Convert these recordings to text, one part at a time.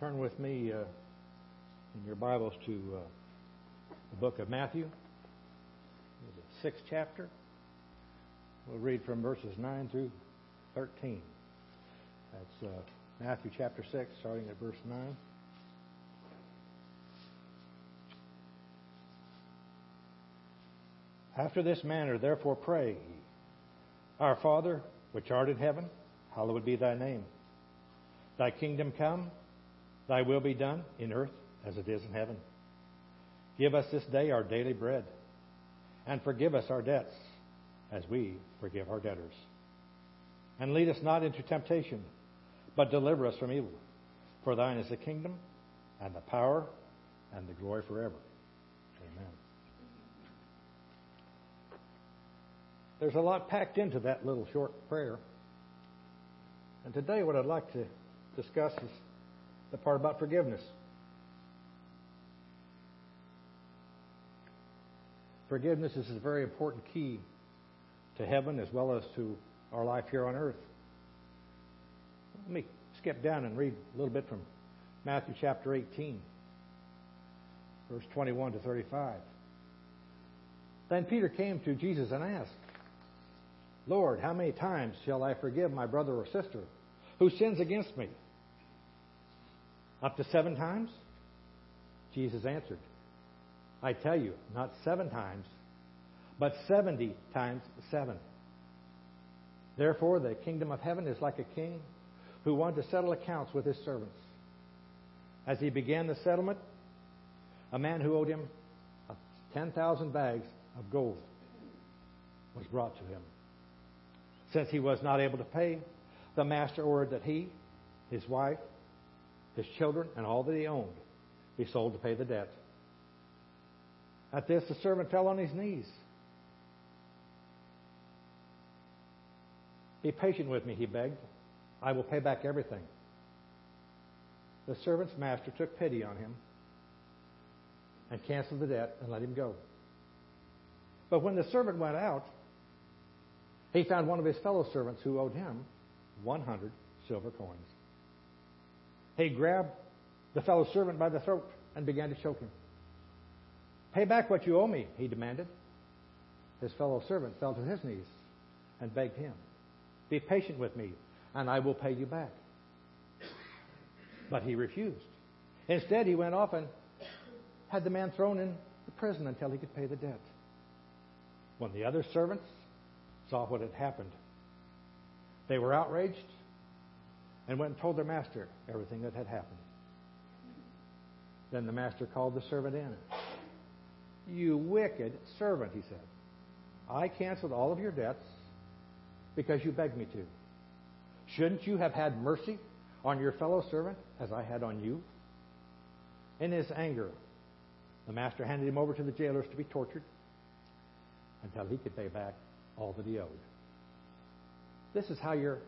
turn with me uh, in your Bibles to uh, the book of Matthew, the sixth chapter. We'll read from verses 9 through 13. That's uh, Matthew chapter 6, starting at verse 9. After this manner, therefore, pray Our Father, which art in heaven, hallowed be thy name. Thy kingdom come, thy will be done in earth as it is in heaven. Give us this day our daily bread, and forgive us our debts as we forgive our debtors. And lead us not into temptation, but deliver us from evil. For thine is the kingdom, and the power, and the glory forever. Amen. There's a lot packed into that little short prayer. And today, what I'd like to discuss is the part about forgiveness. Forgiveness is a very important key to heaven as well as to our life here on earth. Let me skip down and read a little bit from Matthew chapter 18, verse 21 to 35. Then Peter came to Jesus and asked, Lord, how many times shall I forgive my brother or sister who sins against me? Up to seven times? Jesus answered, I tell you, not seven times, but seventy times seven. Therefore, the kingdom of heaven is like a king who wanted to settle accounts with his servants. As he began the settlement, a man who owed him 10,000 bags of gold was brought to him. Since he was not able to pay, the master ordered that he, his wife, his children, and all that he owned be sold to pay the debt. At this, the servant fell on his knees. Be patient with me, he begged. I will pay back everything. The servant's master took pity on him and canceled the debt and let him go. But when the servant went out, he found one of his fellow servants who owed him 100 silver coins. He grabbed the fellow servant by the throat and began to choke him. Pay back what you owe me, he demanded. His fellow servant fell to his knees and begged him, Be patient with me, and I will pay you back. But he refused. Instead, he went off and had the man thrown in the prison until he could pay the debt. When the other servants saw what had happened, they were outraged and went and told their master everything that had happened. Then the master called the servant in. You wicked servant, he said. I canceled all of your debts because you begged me to. Shouldn't you have had mercy on your fellow servant as I had on you? In his anger, the master handed him over to the jailers to be tortured until he could pay back all that he owed. This is how your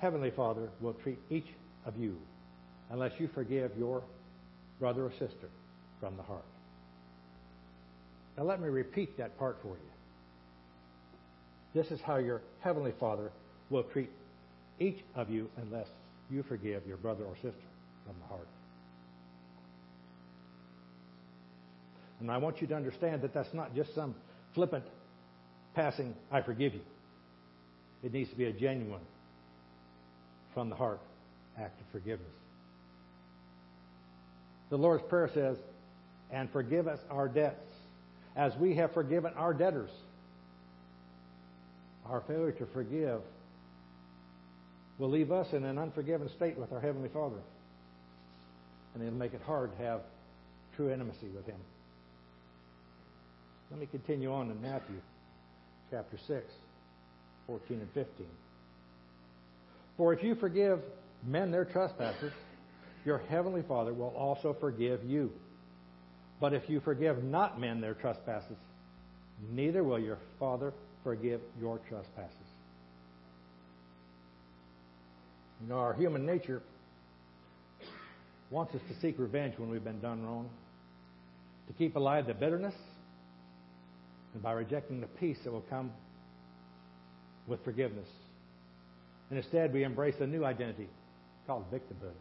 Heavenly Father will treat each of you unless you forgive your brother or sister from the heart. Now, let me repeat that part for you. This is how your Heavenly Father will treat each of you unless you forgive your brother or sister from the heart. And I want you to understand that that's not just some flippant passing, I forgive you. It needs to be a genuine, from the heart act of forgiveness. The Lord's Prayer says, and forgive us our debts as we have forgiven our debtors. Our failure to forgive will leave us in an unforgiven state with our Heavenly Father. And it'll make it hard to have true intimacy with Him. Let me continue on in Matthew chapter 6, 14 and 15. For if you forgive men their trespasses, your heavenly Father will also forgive you. But if you forgive not men their trespasses, neither will your Father forgive your trespasses. You know, our human nature wants us to seek revenge when we've been done wrong, to keep alive the bitterness, and by rejecting the peace that will come with forgiveness. And instead, we embrace a new identity called victimhood.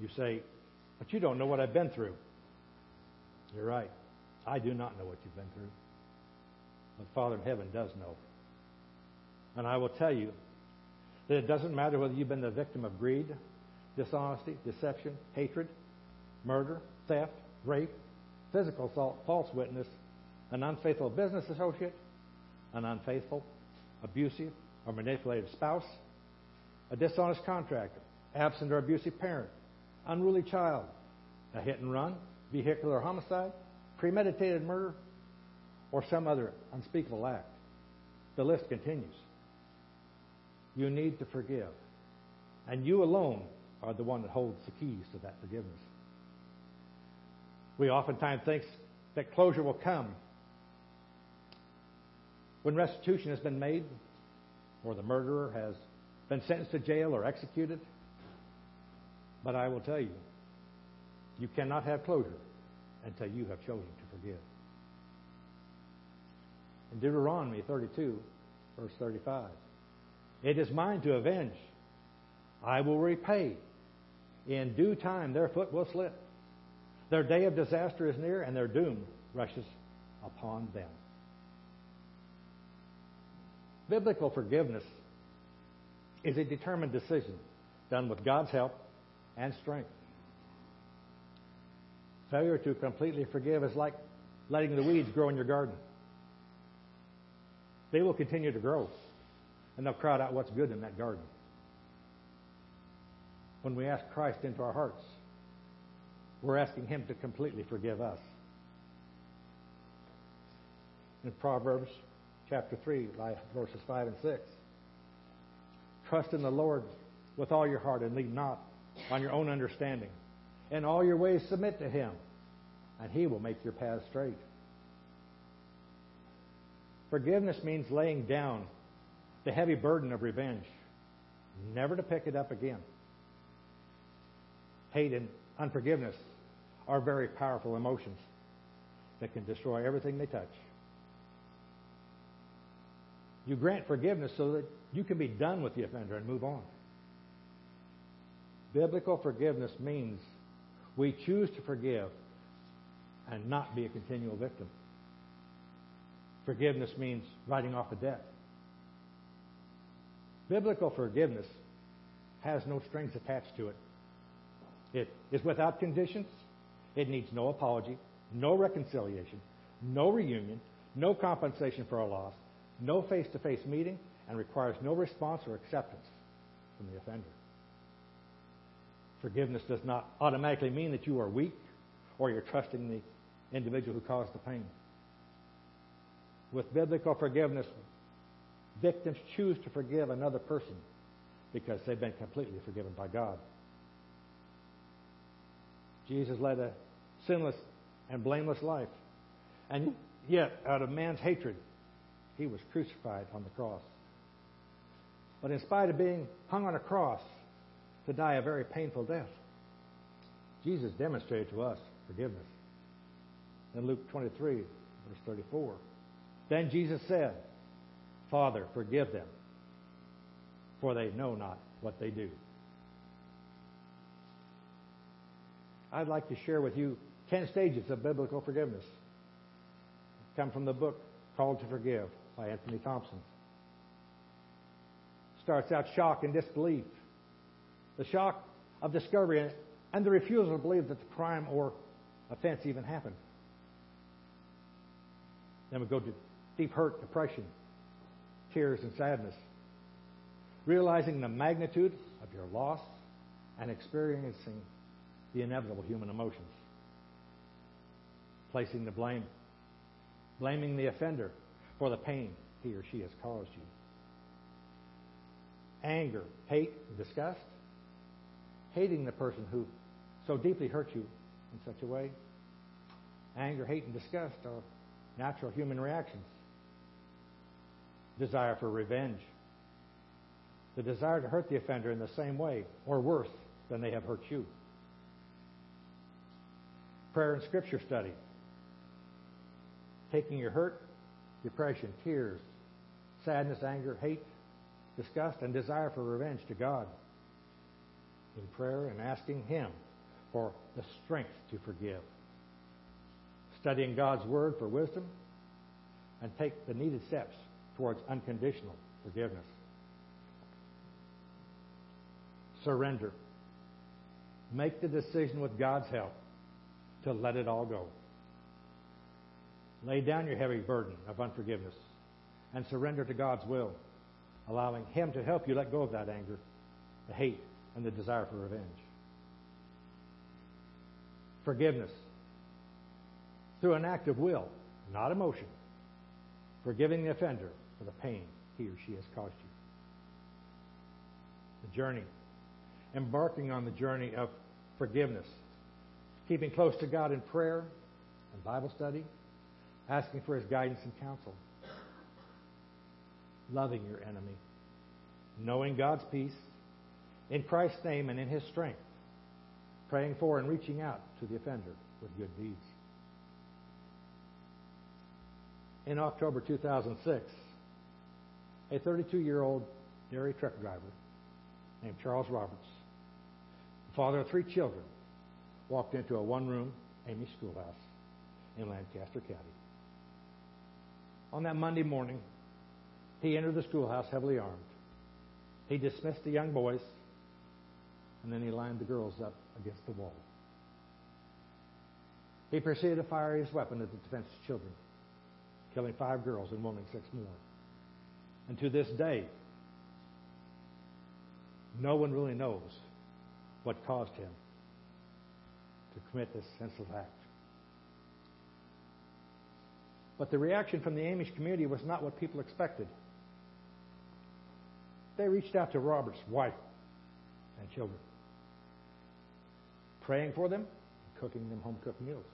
You say, but you don't know what I've been through. You're right. I do not know what you've been through. But Father in heaven does know. And I will tell you that it doesn't matter whether you've been the victim of greed, dishonesty, deception, hatred, murder, theft, rape, physical assault, false witness, an unfaithful business associate, an unfaithful, abusive, or manipulative spouse, a dishonest contractor, absent or abusive parent, unruly child, a hit and run, vehicular homicide, premeditated murder, or some other unspeakable act. The list continues. You need to forgive. And you alone are the one that holds the keys to that forgiveness. We oftentimes think that closure will come when restitution has been made or the murderer has been sentenced to jail or executed. But I will tell you, you cannot have closure until you have chosen to forgive. In Deuteronomy 32, verse 35, it is mine to avenge. I will repay. In due time their foot will slip. Their day of disaster is near, and their doom rushes upon them. Biblical forgiveness is a determined decision done with God's help and strength. Failure to completely forgive is like letting the weeds grow in your garden. They will continue to grow, and they'll crowd out what's good in that garden. When we ask Christ into our hearts, we're asking Him to completely forgive us. In Proverbs chapter 3, verses 5 and 6. Trust in the Lord with all your heart and lean not on your own understanding. In all your ways submit to Him, and He will make your path straight. Forgiveness means laying down the heavy burden of revenge, never to pick it up again. Hate and unforgiveness are very powerful emotions that can destroy everything they touch. You grant forgiveness so that you can be done with the offender and move on. Biblical forgiveness means we choose to forgive and not be a continual victim. Forgiveness means writing off a debt. Biblical forgiveness has no strings attached to it. It is without conditions. It needs no apology, no reconciliation, no reunion, no compensation for a loss, no face to face meeting, and requires no response or acceptance from the offender. Forgiveness does not automatically mean that you are weak or you're trusting the individual who caused the pain. With biblical forgiveness, victims choose to forgive another person because they've been completely forgiven by God. Jesus led a sinless and blameless life. And yet, out of man's hatred, he was crucified on the cross. But in spite of being hung on a cross to die a very painful death, Jesus demonstrated to us forgiveness. In Luke 23, verse 34, then Jesus said, Father, forgive them, for they know not what they do. I'd like to share with you 10 stages of biblical forgiveness. Come from the book Called to Forgive by Anthony Thompson. Starts out shock and disbelief. The shock of discovery and the refusal to believe that the crime or offense even happened. Then we go to deep hurt, depression, tears, and sadness. Realizing the magnitude of your loss and experiencing the inevitable human emotions. Placing the blame, blaming the offender for the pain he or she has caused you. Anger, hate, disgust. Hating the person who so deeply hurt you in such a way. Anger, hate, and disgust are natural human reactions. Desire for revenge. The desire to hurt the offender in the same way or worse than they have hurt you. Prayer and scripture study. Taking your hurt depression, tears, sadness, anger, hate, disgust, and desire for revenge to God. in prayer and asking Him for the strength to forgive. Studying God's Word for wisdom and take the needed steps towards unconditional forgiveness. Surrender. Make the decision with God's help to let it all go. Lay down your heavy burden of unforgiveness and surrender to God's will, allowing Him to help you let go of that anger, the hate, and the desire for revenge. Forgiveness through an act of will, not emotion. Forgiving the offender for the pain he or she has caused you. The journey. Embarking on the journey of forgiveness. Keeping close to God in prayer and Bible study. Asking for his guidance and counsel. Loving your enemy. Knowing God's peace. In Christ's name and in his strength. Praying for and reaching out to the offender with good deeds. In October 2006, a 32 year old dairy truck driver named Charles Roberts, the father of three children, walked into a one room Amish schoolhouse in Lancaster County. On that Monday morning, he entered the schoolhouse heavily armed. He dismissed the young boys, and then he lined the girls up against the wall. He proceeded to fire his weapon at the defenseless children, killing five girls and wounding six more. And to this day, no one really knows what caused him to commit this senseless act. But the reaction from the Amish community was not what people expected. They reached out to Robert's wife and children, praying for them cooking them home cooked meals.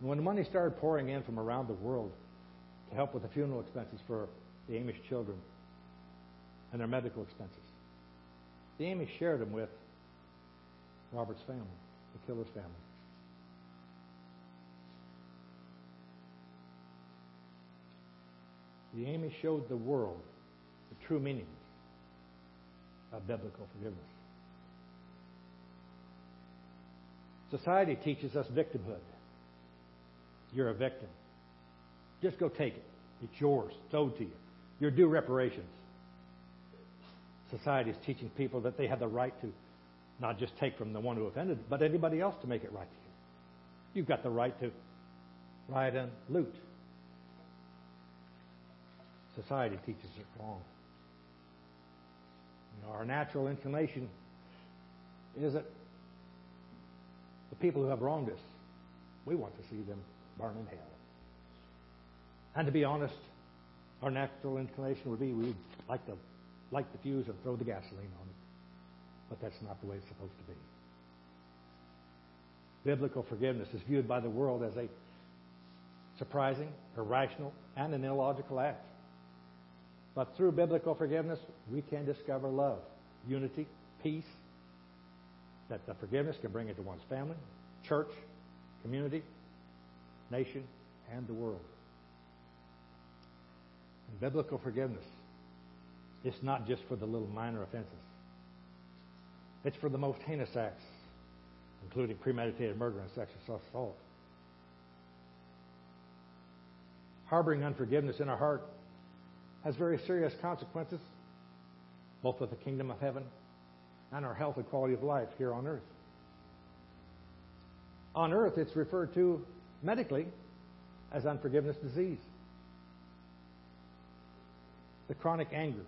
And when the money started pouring in from around the world to help with the funeral expenses for the Amish children and their medical expenses, the Amish shared them with Robert's family, the killer's family. The Amish showed the world the true meaning of biblical forgiveness. Society teaches us victimhood. You're a victim. Just go take it. It's yours. It's owed to you. You're due reparations. Society is teaching people that they have the right to not just take from the one who offended, but anybody else to make it right to you. You've got the right to riot and loot. Society teaches it wrong. You know, our natural inclination is that the people who have wronged us, we want to see them burn in hell. And to be honest, our natural inclination would be we'd like to light the fuse and throw the gasoline on it. But that's not the way it's supposed to be. Biblical forgiveness is viewed by the world as a surprising, irrational, and an illogical act. But through biblical forgiveness, we can discover love, unity, peace, that the forgiveness can bring into one's family, church, community, nation, and the world. And biblical forgiveness is not just for the little minor offenses. It's for the most heinous acts, including premeditated murder and sexual assault. Harboring unforgiveness in our heart has very serious consequences, both for the kingdom of heaven and our health and quality of life here on earth. On earth, it's referred to medically as unforgiveness disease. The chronic anger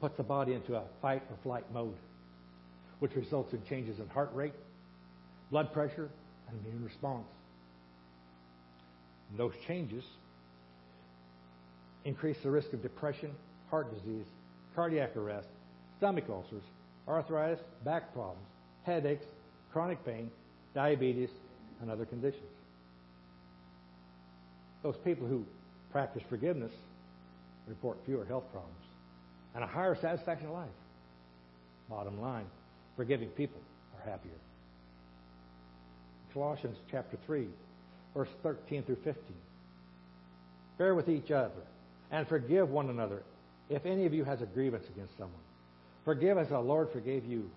puts the body into a fight or flight mode, which results in changes in heart rate, blood pressure, and immune response. And those changes increase the risk of depression, heart disease, cardiac arrest, stomach ulcers, arthritis, back problems, headaches, chronic pain, diabetes, and other conditions. Those people who practice forgiveness report fewer health problems and a higher satisfaction in life. Bottom line, forgiving people are happier. Colossians chapter 3, verse 13 through 15. Bear with each other and forgive one another if any of you has a grievance against someone. Forgive as the Lord forgave you.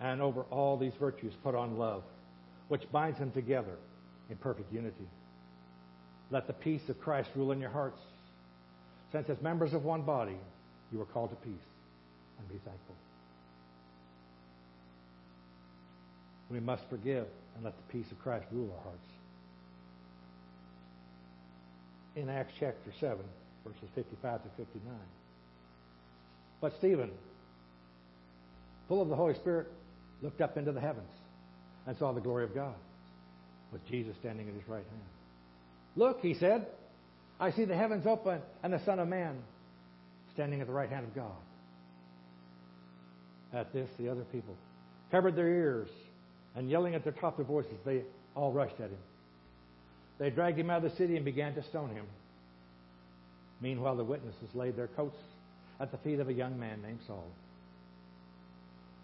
And over all these virtues, put on love, which binds them together in perfect unity. Let the peace of Christ rule in your hearts, since as members of one body, you are called to peace, and be thankful. We must forgive and let the peace of Christ rule our hearts. In Acts chapter 7, verses 55 to 59. But Stephen, full of the Holy Spirit, looked up into the heavens and saw the glory of God, with Jesus standing at his right hand. Look, he said, I see the heavens open and the Son of Man standing at the right hand of God. At this, the other people covered their ears and yelling at the top of their voices, they all rushed at him. They dragged him out of the city and began to stone him. Meanwhile, the witnesses laid their coats at the feet of a young man named Saul.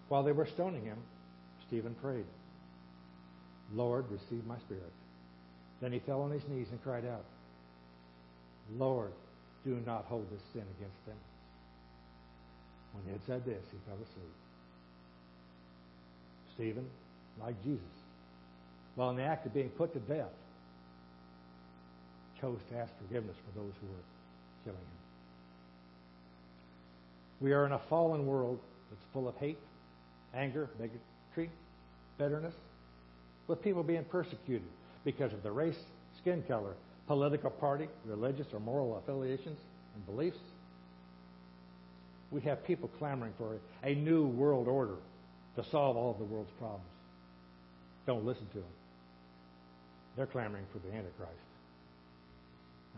While they were stoning him, Stephen prayed, Lord, receive my spirit. Then he fell on his knees and cried out, Lord, do not hold this sin against them. When he had said this, he fell asleep. Stephen, like Jesus, while in the act of being put to death, chose to ask forgiveness for those who were killing him. We are in a fallen world that's full of hate, anger, bigotry, bitterness, with people being persecuted because of their race, skin color, political party, religious or moral affiliations and beliefs. We have people clamoring for a new world order to solve all of the world's problems. Don't listen to them. They're clamoring for the Antichrist.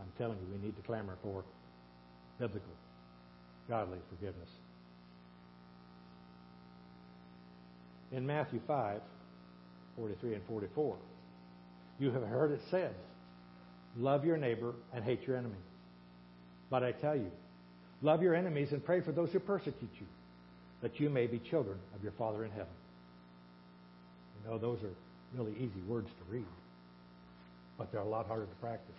I'm telling you, we need to clamor for biblical, godly forgiveness. In Matthew 5, 43 and 44, you have heard it said, Love your neighbor and hate your enemy. But I tell you, love your enemies and pray for those who persecute you, that you may be children of your Father in heaven. You know, those are really easy words to read, but they're a lot harder to practice.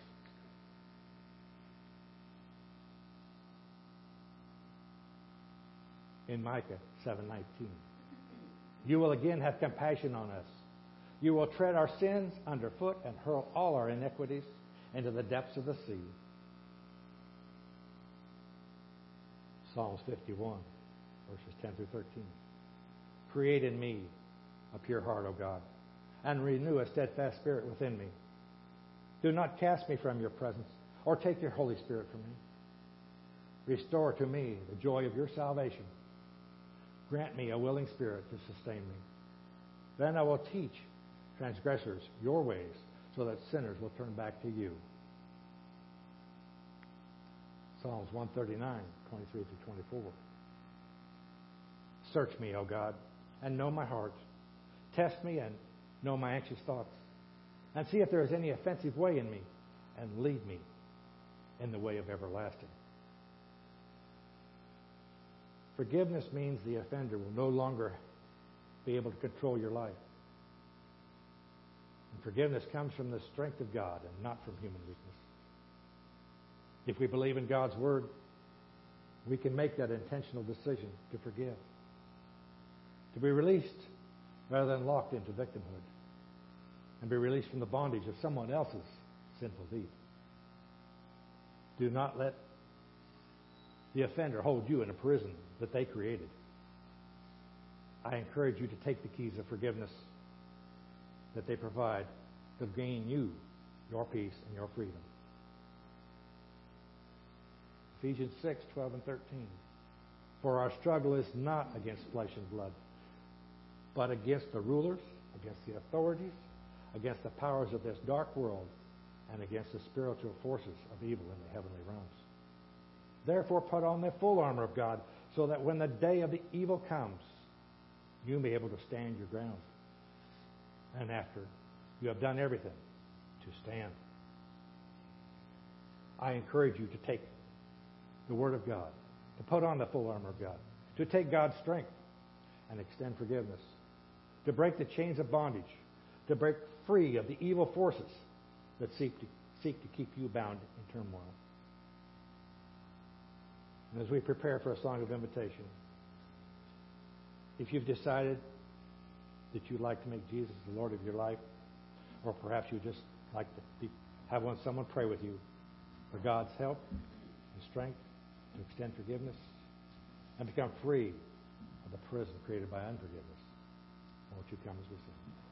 In Micah 7:19, you will again have compassion on us. You will tread our sins underfoot and hurl all our iniquities into the depths of the sea. Psalms 51, verses 10 through 13. Create in me a pure heart, O God, and renew a steadfast spirit within me. Do not cast me from your presence or take your Holy Spirit from me. Restore to me the joy of your salvation. Grant me a willing spirit to sustain me. Then I will teach transgressors your ways so that sinners will turn back to you. Psalms 139, 23 through 24. Search me, O God, and know my heart. Test me and know my anxious thoughts. And see if there is any offensive way in me, and lead me in the way of everlasting. Forgiveness means the offender will no longer be able to control your life. And forgiveness comes from the strength of God and not from human weakness. If we believe in God's Word, we can make that intentional decision to forgive, to be released rather than locked into victimhood, and be released from the bondage of someone else's sinful deed. Do not let the offender hold you in a prison that they created. I encourage you to take the keys of forgiveness that they provide to gain you your peace and your freedom. Ephesians 6, 12 and 13. For our struggle is not against flesh and blood, but against the rulers, against the authorities, against the powers of this dark world, and against the spiritual forces of evil in the heavenly realms. Therefore, put on the full armor of God, so that when the day of the evil comes, you may be able to stand your ground. And after you have done everything, to stand. I encourage you to take the Word of God, to put on the full armor of God, to take God's strength and extend forgiveness, to break the chains of bondage, to break free of the evil forces that seek to, seek to keep you bound in turmoil. And as we prepare for a song of invitation, If you've decided that you'd like to make Jesus the Lord of your life, or perhaps you just like to be, have one, someone pray with you for God's help and strength to extend forgiveness and become free of the prison created by unforgiveness. Won't you come as we sing?